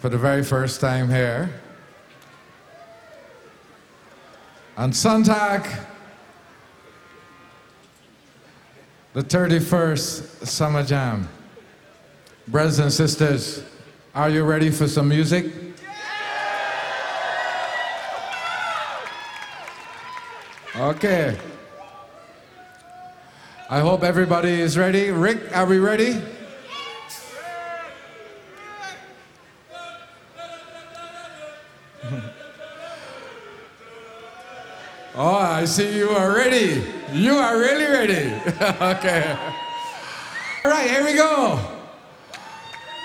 for the very first time here. On Sonntag, the 31st Summer Jam. Brothers and sisters, are you ready for some music? Okay. I hope everybody is ready. Rick, are we ready? I see you are ready. You are really ready. okay. All right, here we go.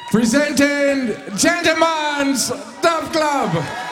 Presenting Gentleman's Dub Club.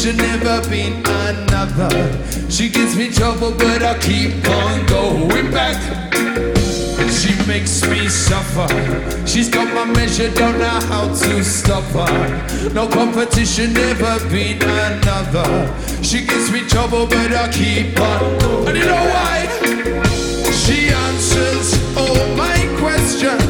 Should never been another. She gives me trouble, but I keep on. Going back. She makes me suffer. She's got my measure, don't know how to stop her. No competition ever been another. She gives me trouble, but I keep on. And you know why? She answers all my questions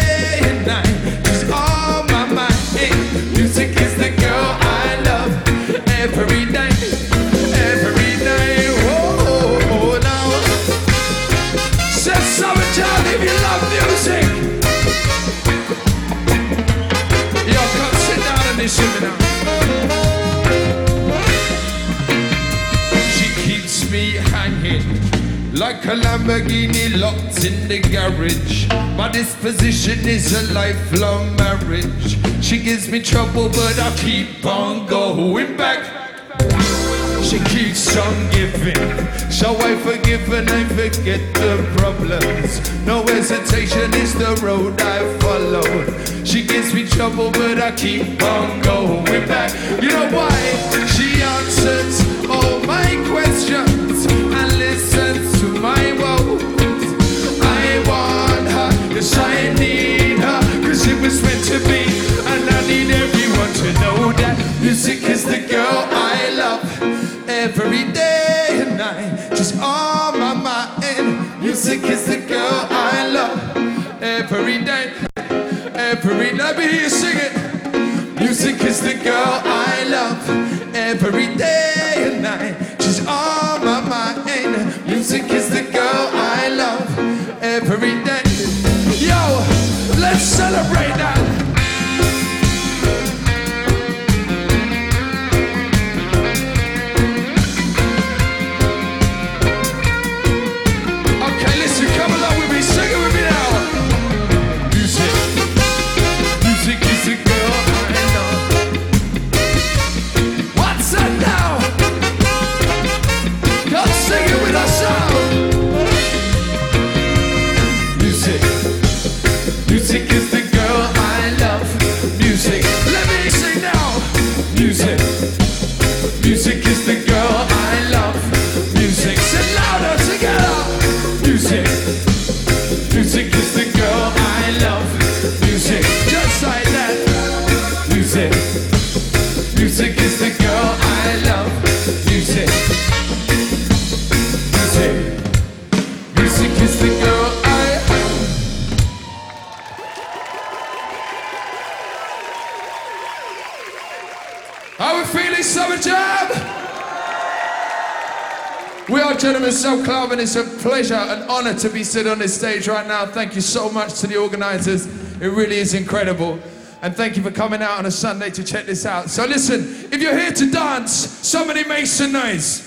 Like a Lamborghini locked in the garage. My disposition is a lifelong marriage. She gives me trouble, but I keep on going back. She keeps on giving, so I forgive and I forget the problems. No hesitation is the road I follow. She gives me trouble, but I keep on going back. You know why? She answers the girl I love every day. It's a pleasure and honor to be sitting on this stage right now. Thank you so much to the organizers. It really is incredible. And thank you for coming out on a Sunday to check this out. So listen, if you're here to dance, somebody make some noise.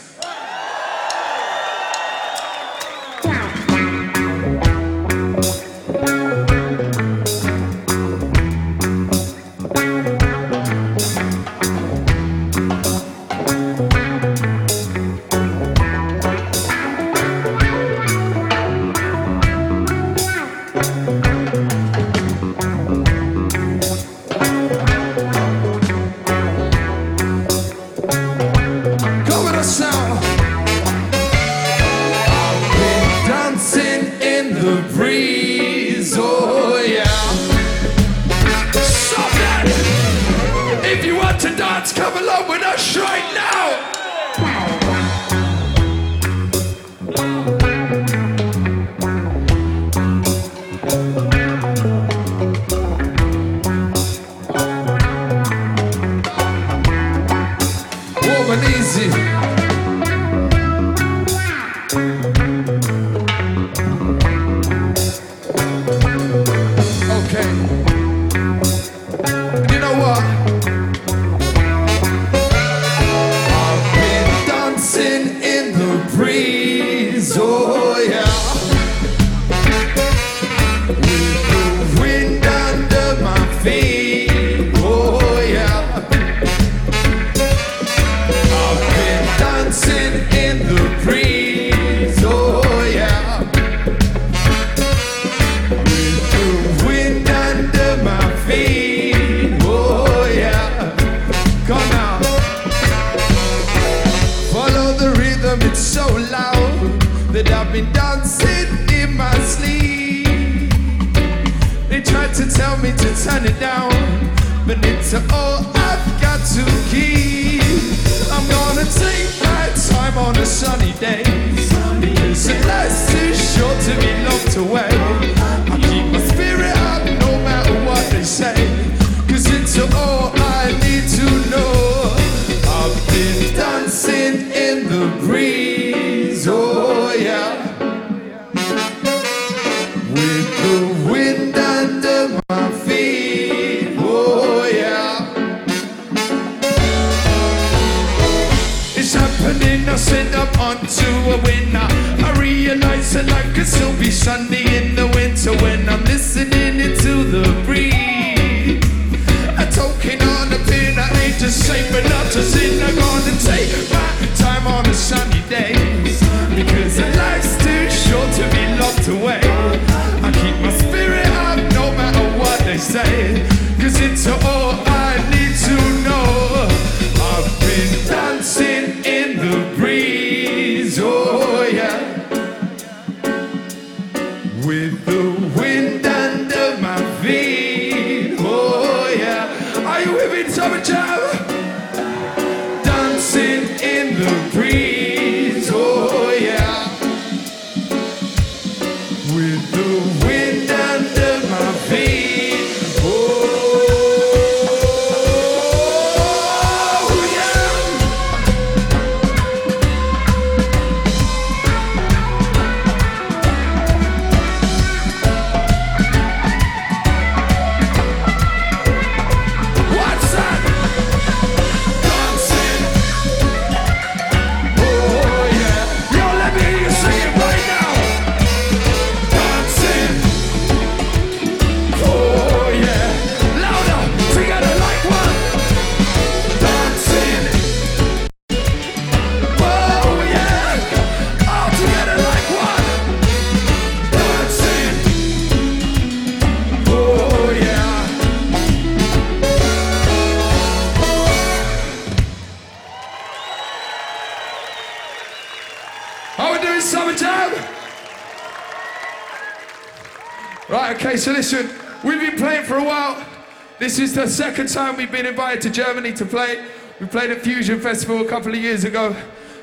time we've been invited to Germany to play. We played at Fusion Festival a couple of years ago,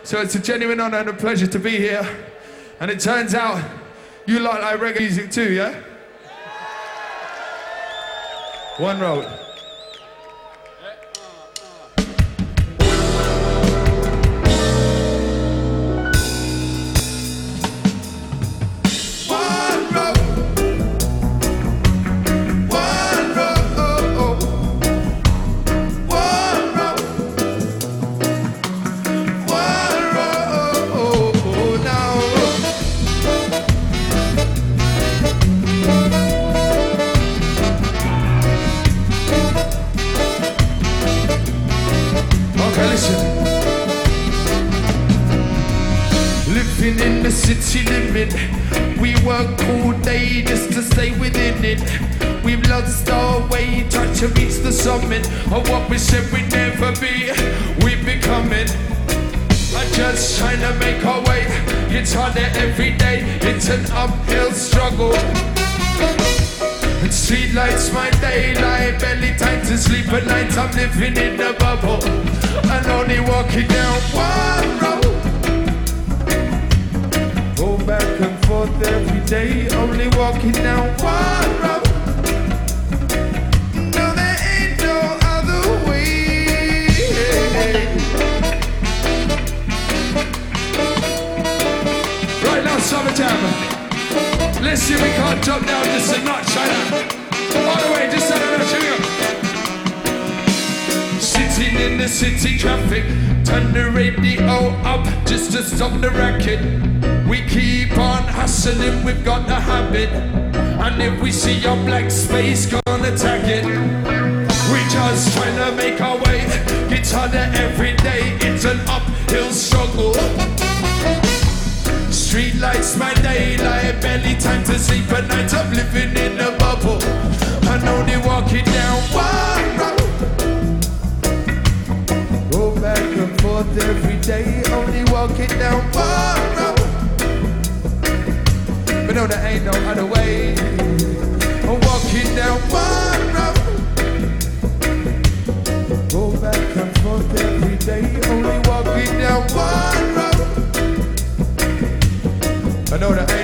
so it's a genuine honor and a pleasure to be here. And it turns out you like, like reggae music too, yeah? One road. I'm living in the bubble. we've got the habit. And if we see your black space, I know that.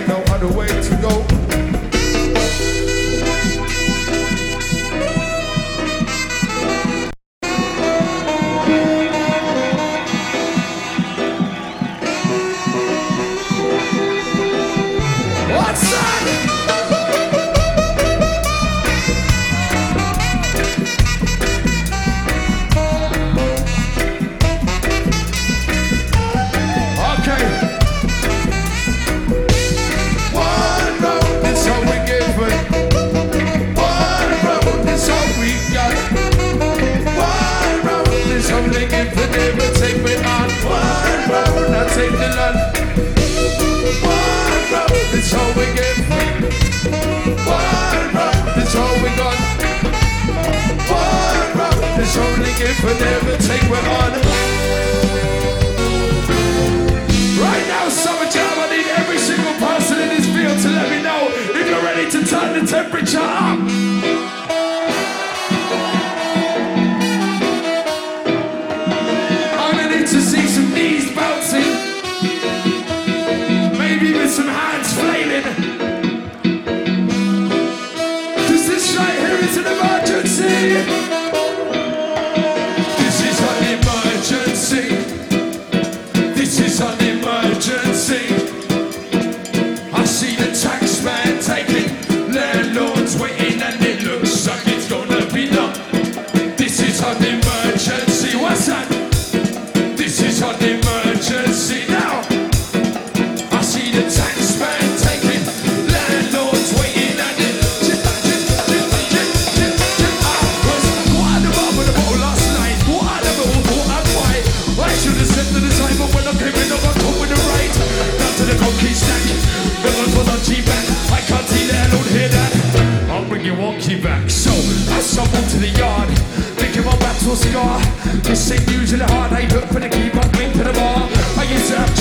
scar. This ain't usually hard, I look for the keep on waiting the bar. I used to have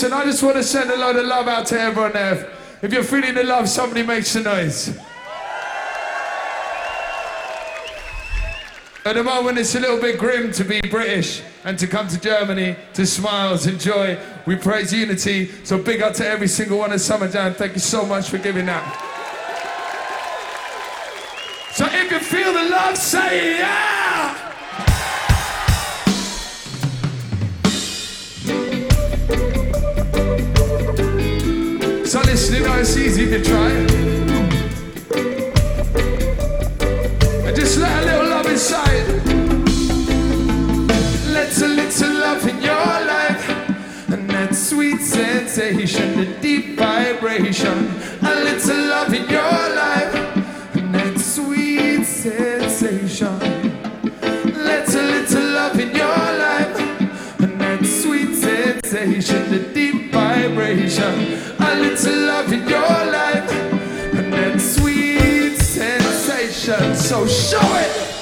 listen, I just want to send a load of love out to everyone there. If you're feeling the love, somebody makes a noise. At the moment, it's a little bit grim to be British and to come to Germany to smiles and joy. We praise unity. So big up to every single one of Summer Jam. Thank you so much for giving that. So if you feel the love, say yeah! listening, I see you can try. And just let a little love inside. Let a little love in your life. And that sweet sensation, the deep vibration. A little love in your life. And that sweet sensation. The deep vibration. A little love in your life, and that sweet sensation. So show it.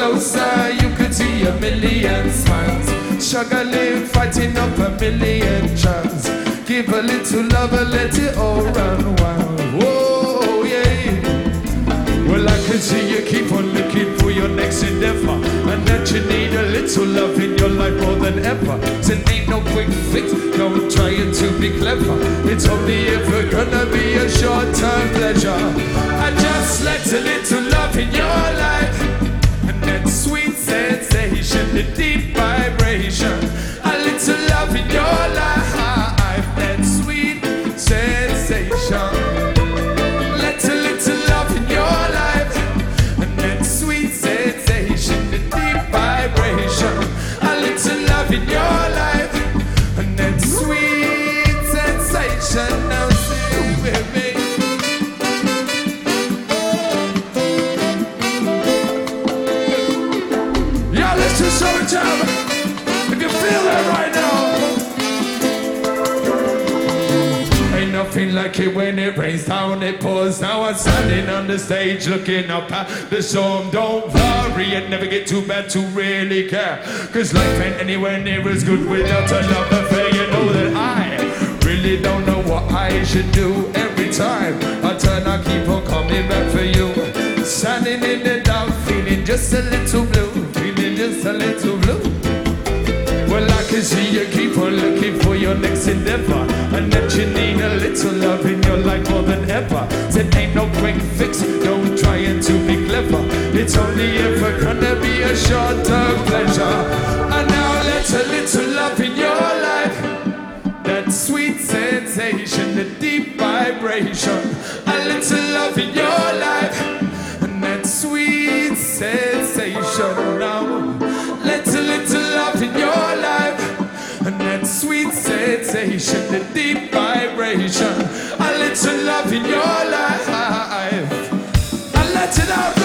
Closer. You could see a million smiles. Struggling, fighting up a million tries. Give a little love and let it all run wild. Whoa, yeah. Well, I can see you keep on looking for your next endeavor, and that you need a little love in your life more than ever. So need no quick fix, don't try to be clever. It's only ever gonna be a short-term pleasure. I just let a little love in your life, deep vibration. Like it when it rains down, it pours. Now I'm standing on the stage looking up at the storm. Don't worry, it never get too bad to really care. Cause life ain't anywhere near as good without a love affair. You know that I really don't know what I should do every time. I turn, I keep on coming back for you. Standing in the dark, feeling just a little blue, feeling just a little blue. See you keep on looking for your next endeavor, and that you need a little love in your life more than ever. Said ain't no quick fix, don't trying to be clever. It's only ever gonna be a short-term pleasure. And now let a little love in your life, that sweet sensation, the deep vibration. A little love in your life, sensation, the deep vibration. A little love in your life. Let it out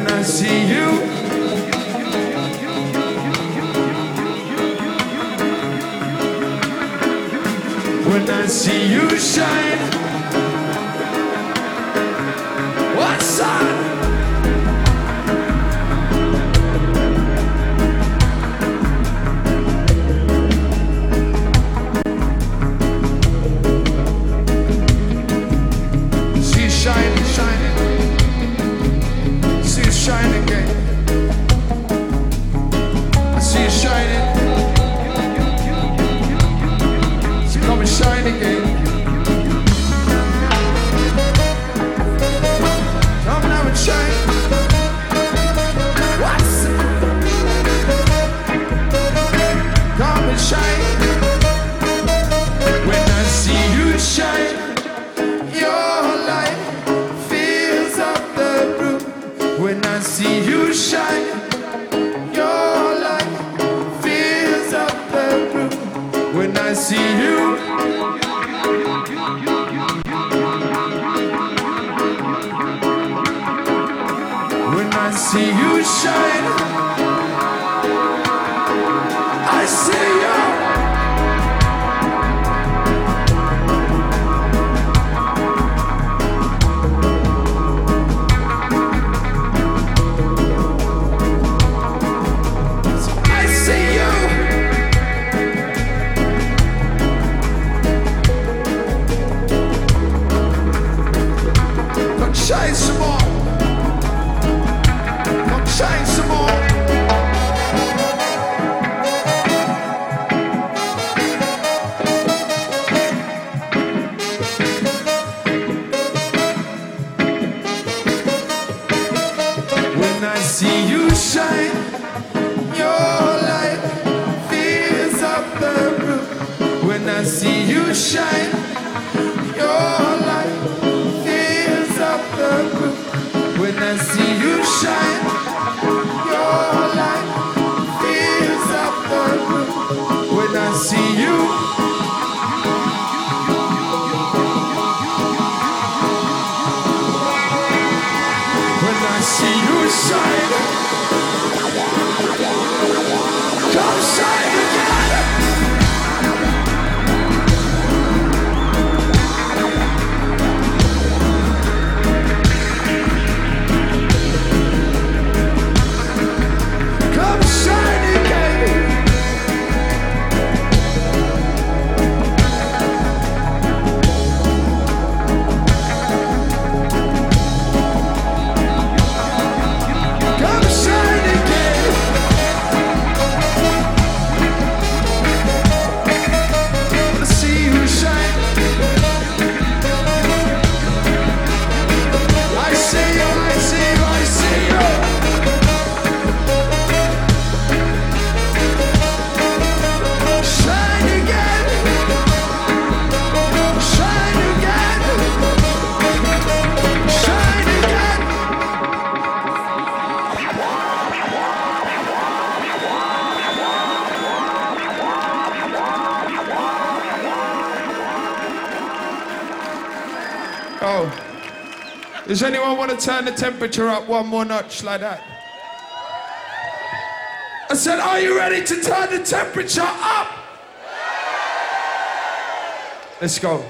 When I see you. When I see you shine, shine. Does anyone want to turn the temperature up one more notch like that? I said, Are you ready to turn the temperature up? Let's go.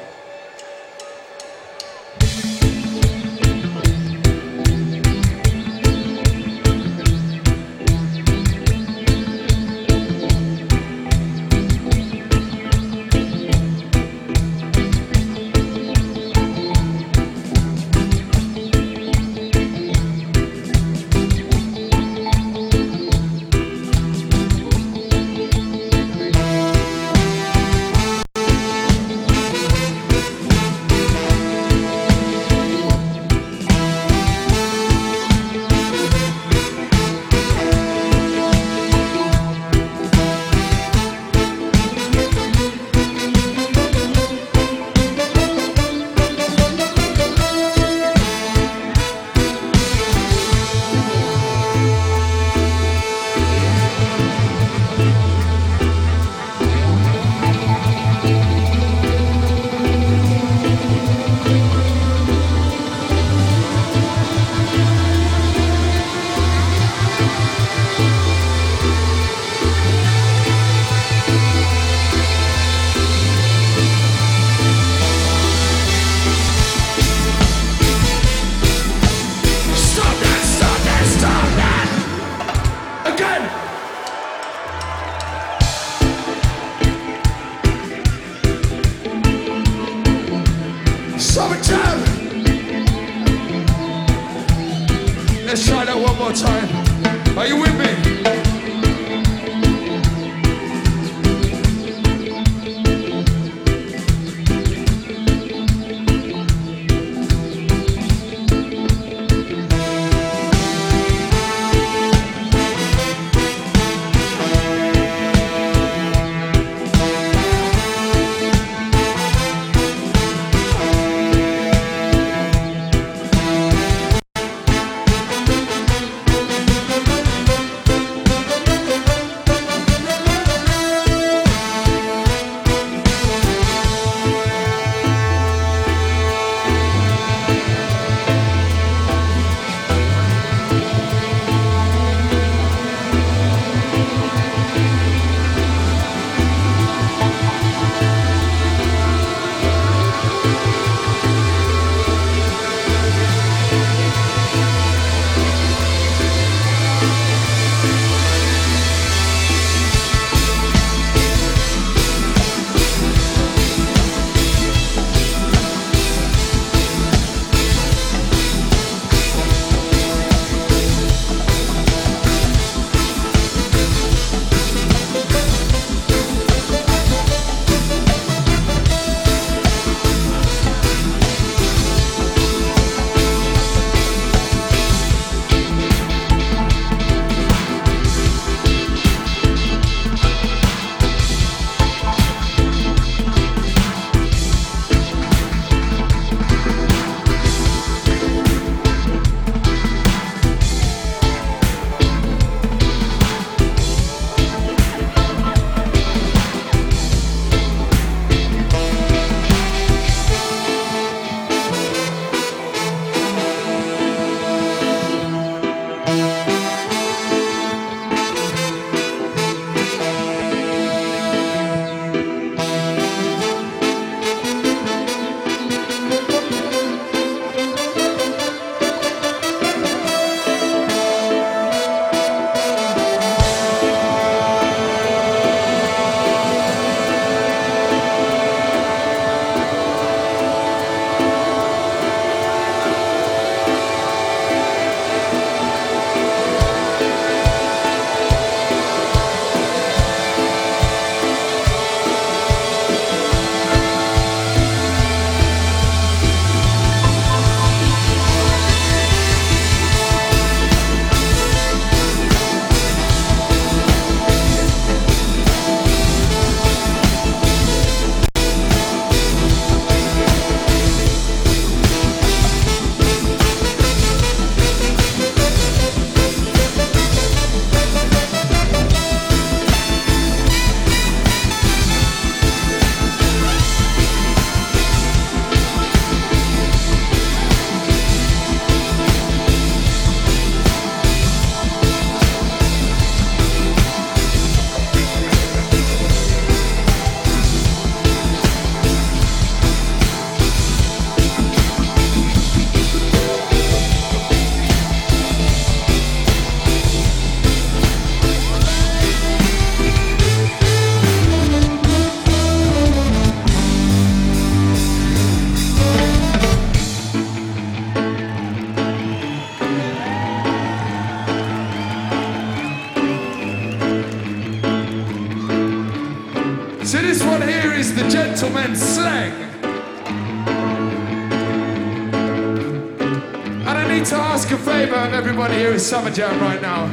Summer Jam right now.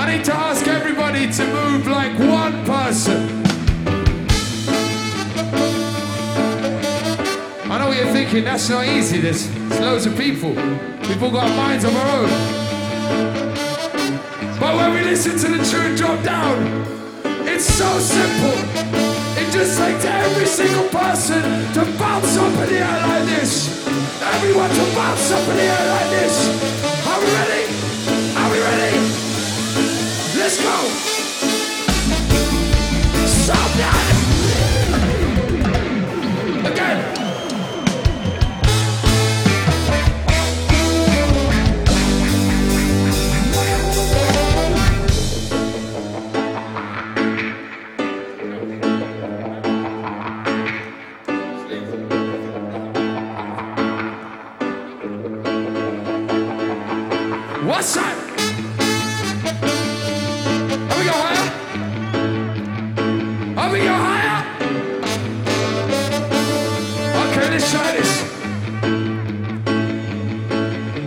I need to ask everybody to move like one person. I know what you're thinking, that's not easy, there's, there's loads of people. We've all got minds of our own. But when we listen to the tune drop down, it's so simple. It just takes every single person to bounce up in the air like this. Everyone to bounce up in the air like this. Let's go.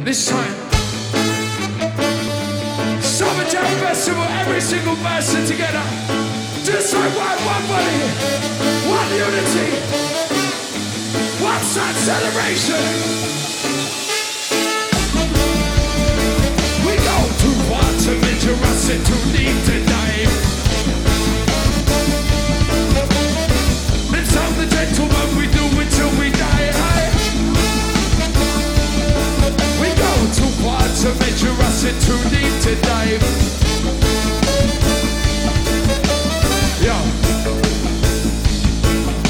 This time. Summer Jam Festival, every single person together. Just like one, one body, one unity, one sad celebration. We go to venture us and too deep to dive. Let's have the gentleman we do to venture us and too deep to dive. Yo.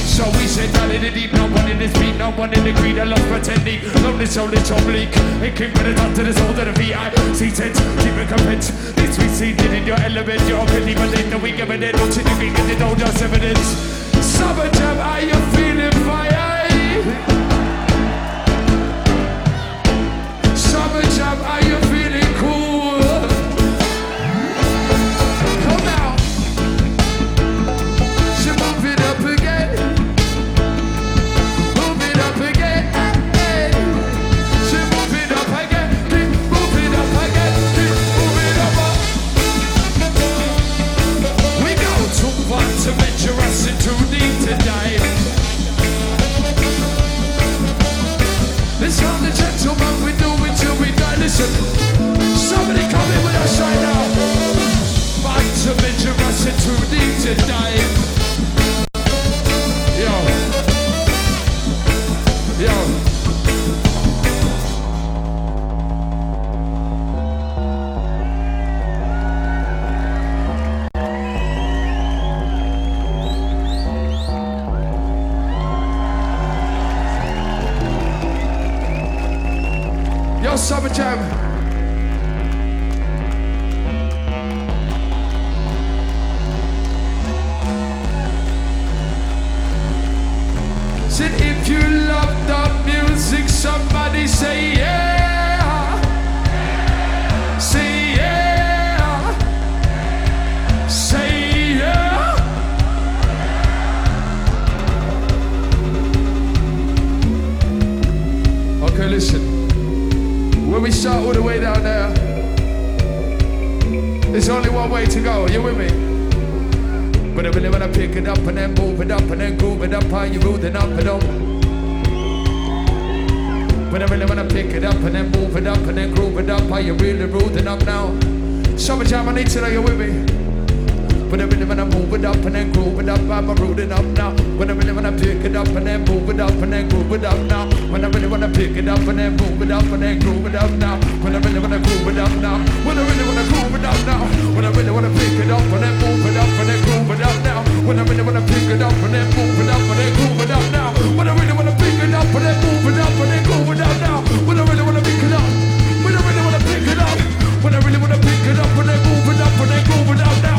So we said down in the deep, no one in this beat, no one in the greed, I love pretending. Lonely soul, it's oblique. It came from the top to the soul to the VI. Seated, keep it convinced. This we seated in your element, you're already within the week of it. Don't you think it, don't just evidence. Summer jam, are you If you love the music, somebody say yeah. Say yeah. Say yeah. Okay, listen. When we start all the way down there, there's only one way to go. Are you with me? But I really wanna pick it up and then move it up and then groove it up. How you rooting up and down? But I really wanna pick it up and then move it up and then groove it up. How you really rooting up now? Summertime, I need to know you're with me. But I really wanna move it up and then groove it up. I'm rooting up now. When I really wanna pick it up and then move it up and then groove it up now. When I really wanna pick it up and then move it up and then groove it up now. When I really wanna groove it up now. When I really wanna groove it up now. When I really wanna pick it up and then move it up and then groove it up now. When I really wanna pick it up and then move it up and then groove it up now. When I really wanna pick it up and then move it up and then groove it up now. When I really wanna pick it up. When I really wanna pick it up. When I really wanna pick it up and then move it up and then groove it up now.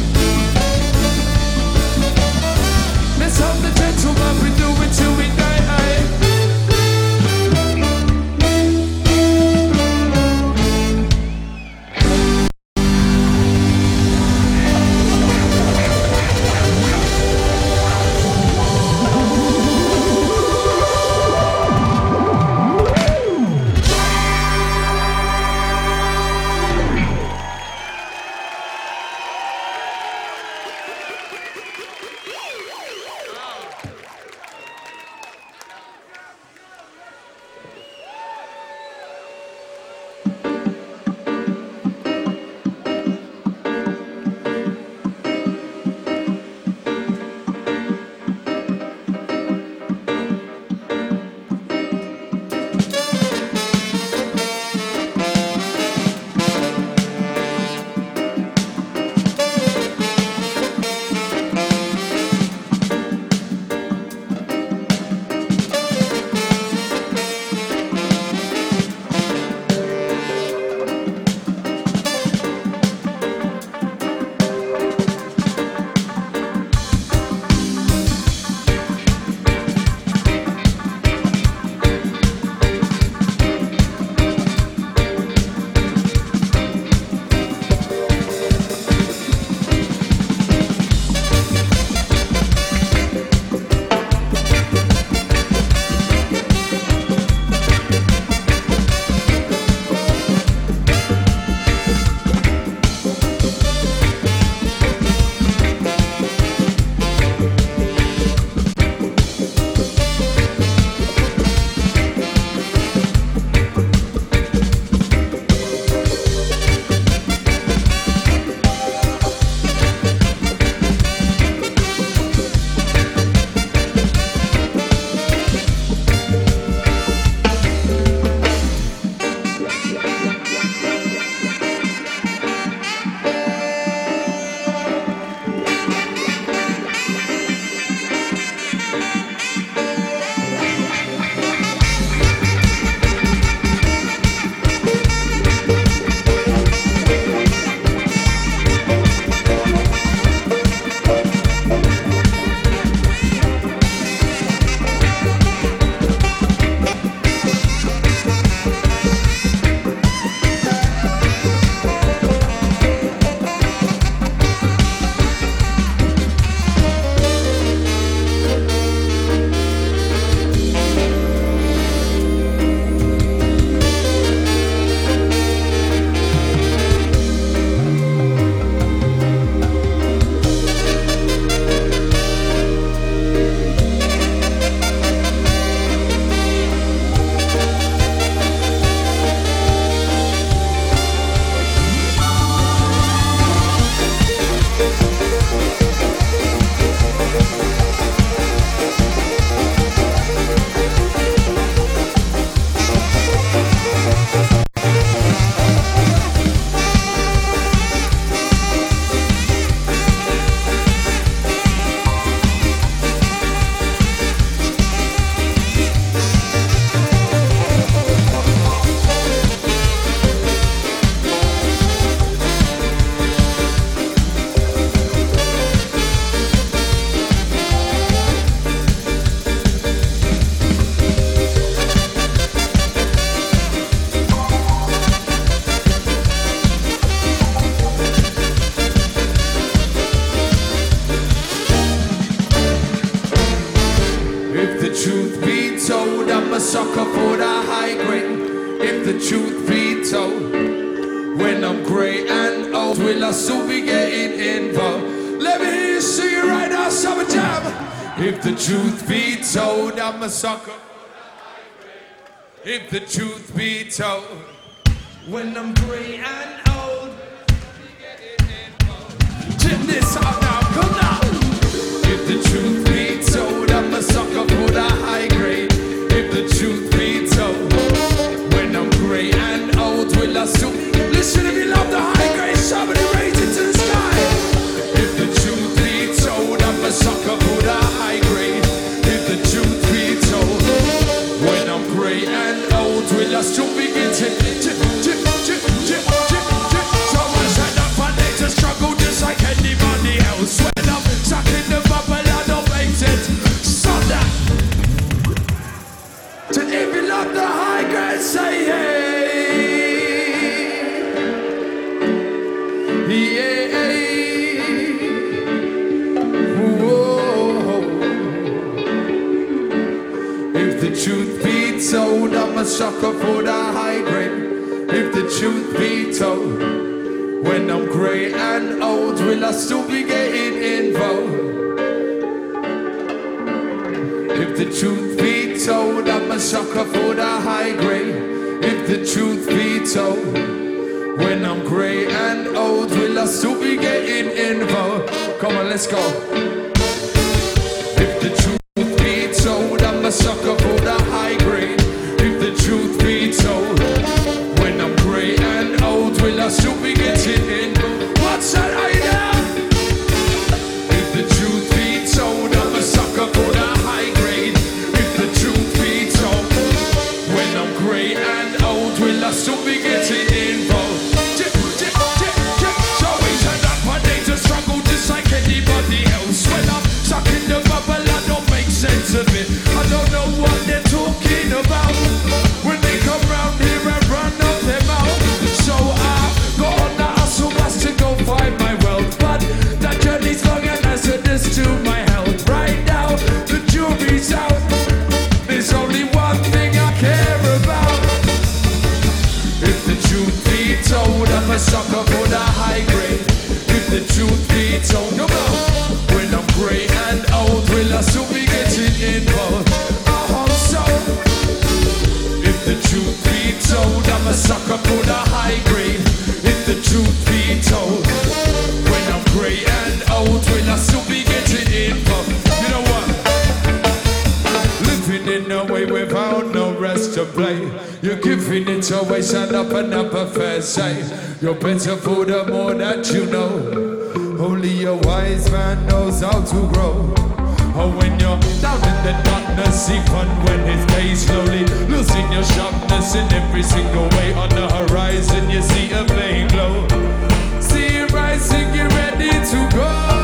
Have the gentleman we do it till we a sucker for the high grade, if the truth be told. When I'm grey and old, will I still be getting info? You know what? Living in a way without no rest to play. You're giving it away, stand up and up a fair say. You're better for the more that you know. Only a wise man knows how to grow. Or when you're down in the darkness, even when it pays slowly, losing your sharpness in every single way on the horizon, you see a flame glow. See it rising, get ready to go.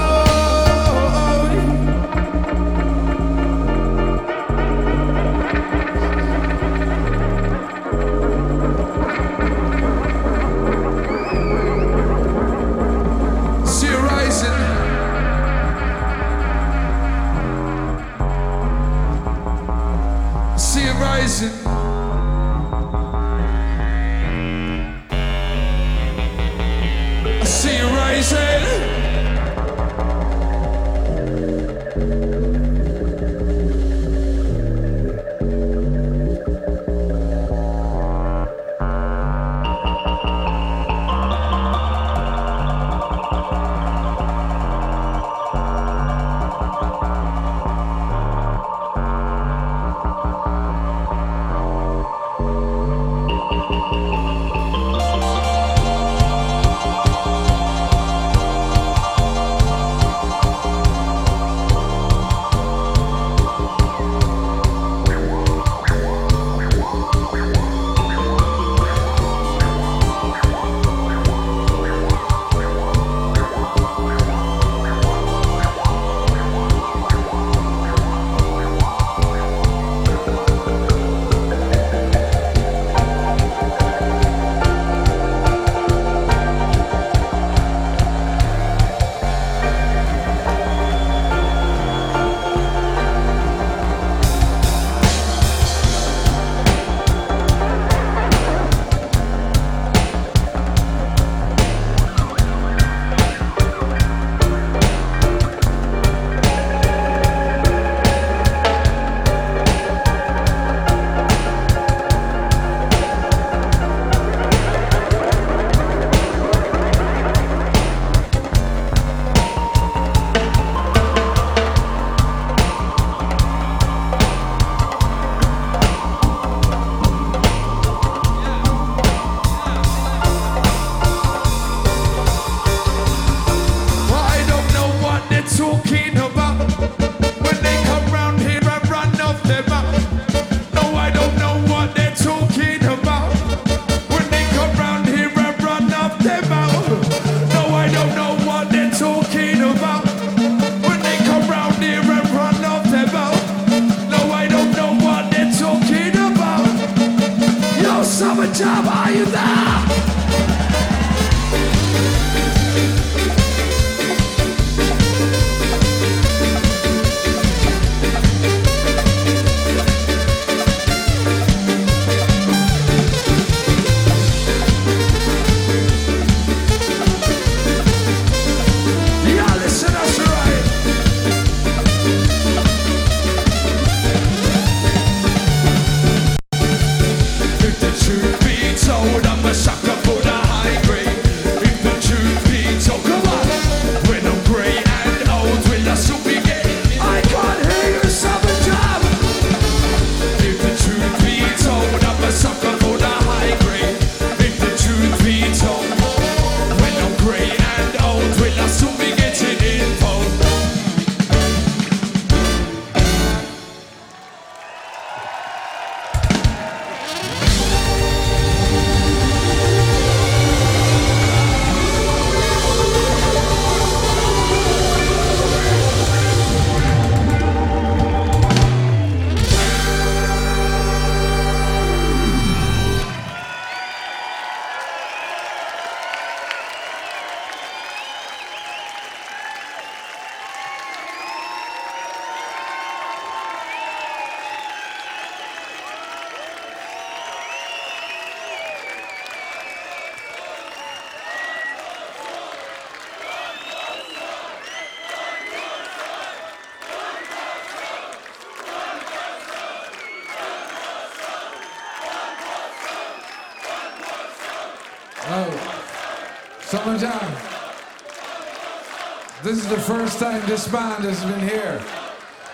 This band has been here.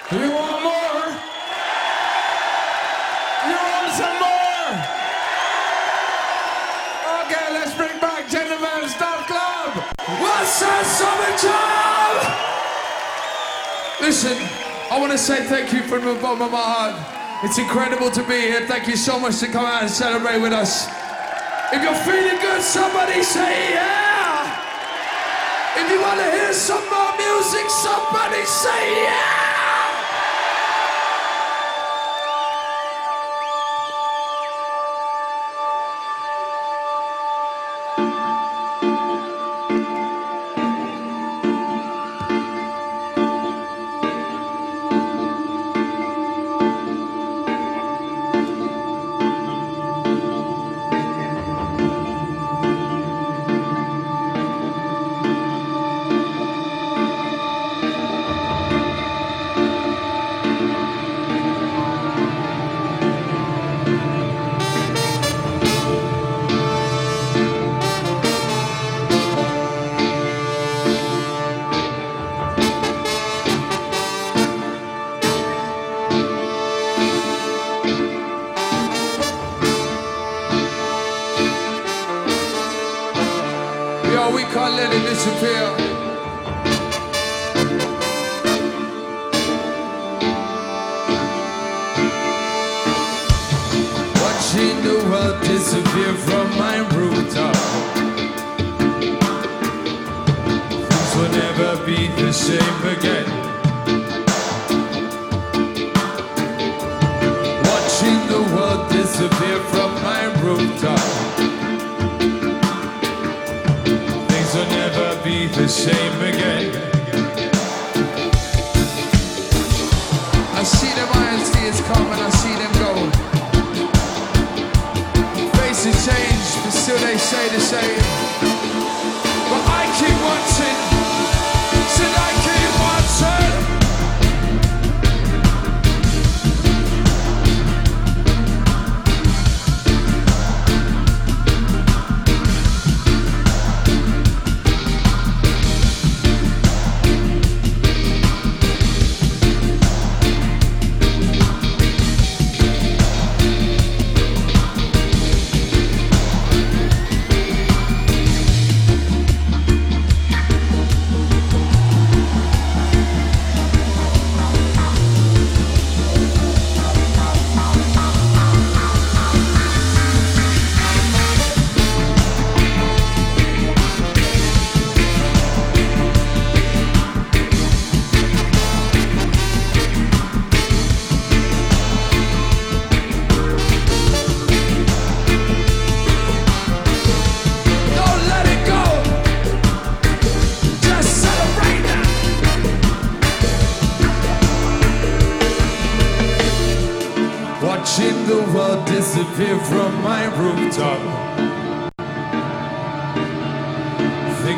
Do you want more? You want some more? Okay, let's bring back Gentleman's Dub Club. What's that summer jam? Listen, I want to say thank you from the bottom of my heart. It's incredible to be here. Thank you so much to come out and celebrate with us. If you're feeling good, somebody say yeah. If you want to hear some more music, somebody say yeah. Disappear. Watching the world disappear from my rooftop. Things will never be the same again. Watching the world disappear the same again. I see them iron tears come and I see them go. Faces change, but still they say the same. But I keep watching,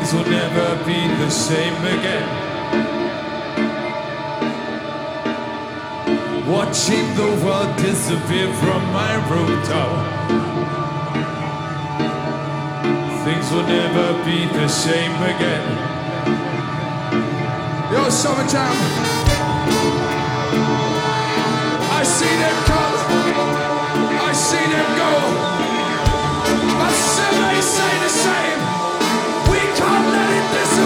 Things will never be the same again. Watching the world disappear from my rooftop. Things will never be the same again. Yo, summertime. I see them come. I see them go. Can't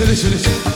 fire. Okay, listen,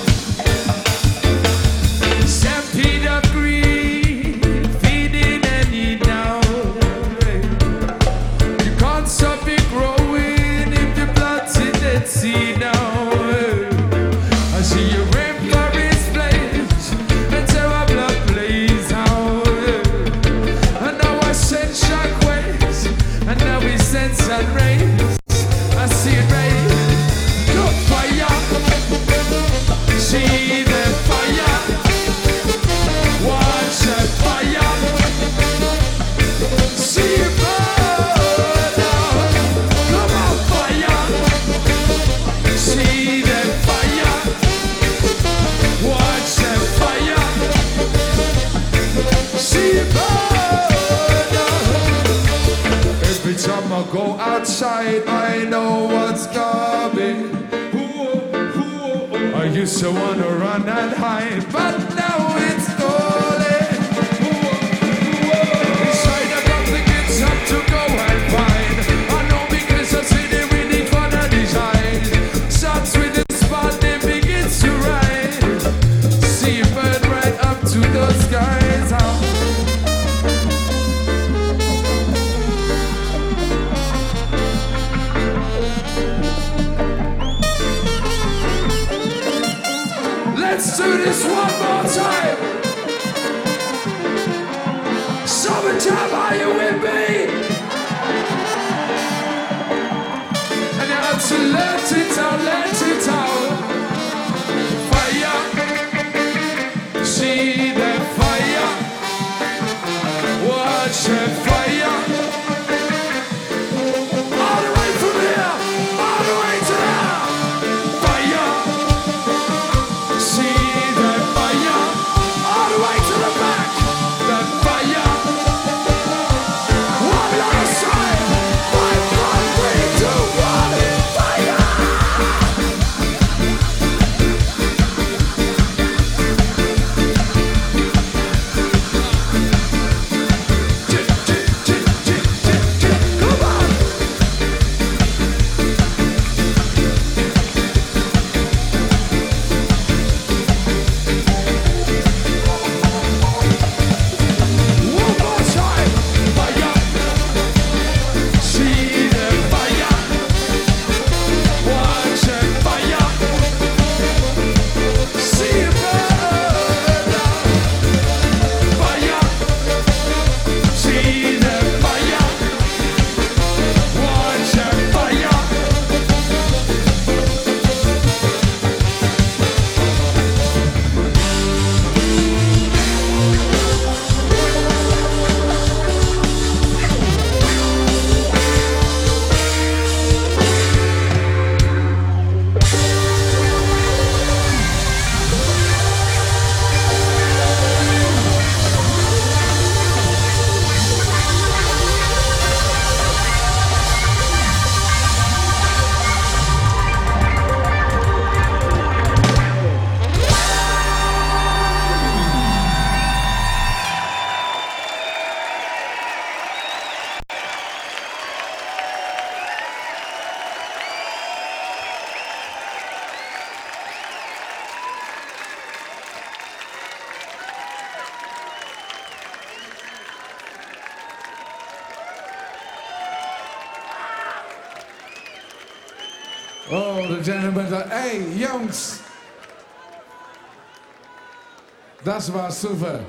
das war super.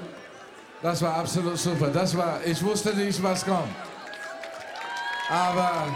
Das war absolut super. Das war, ich wusste nicht, was kommt. Aber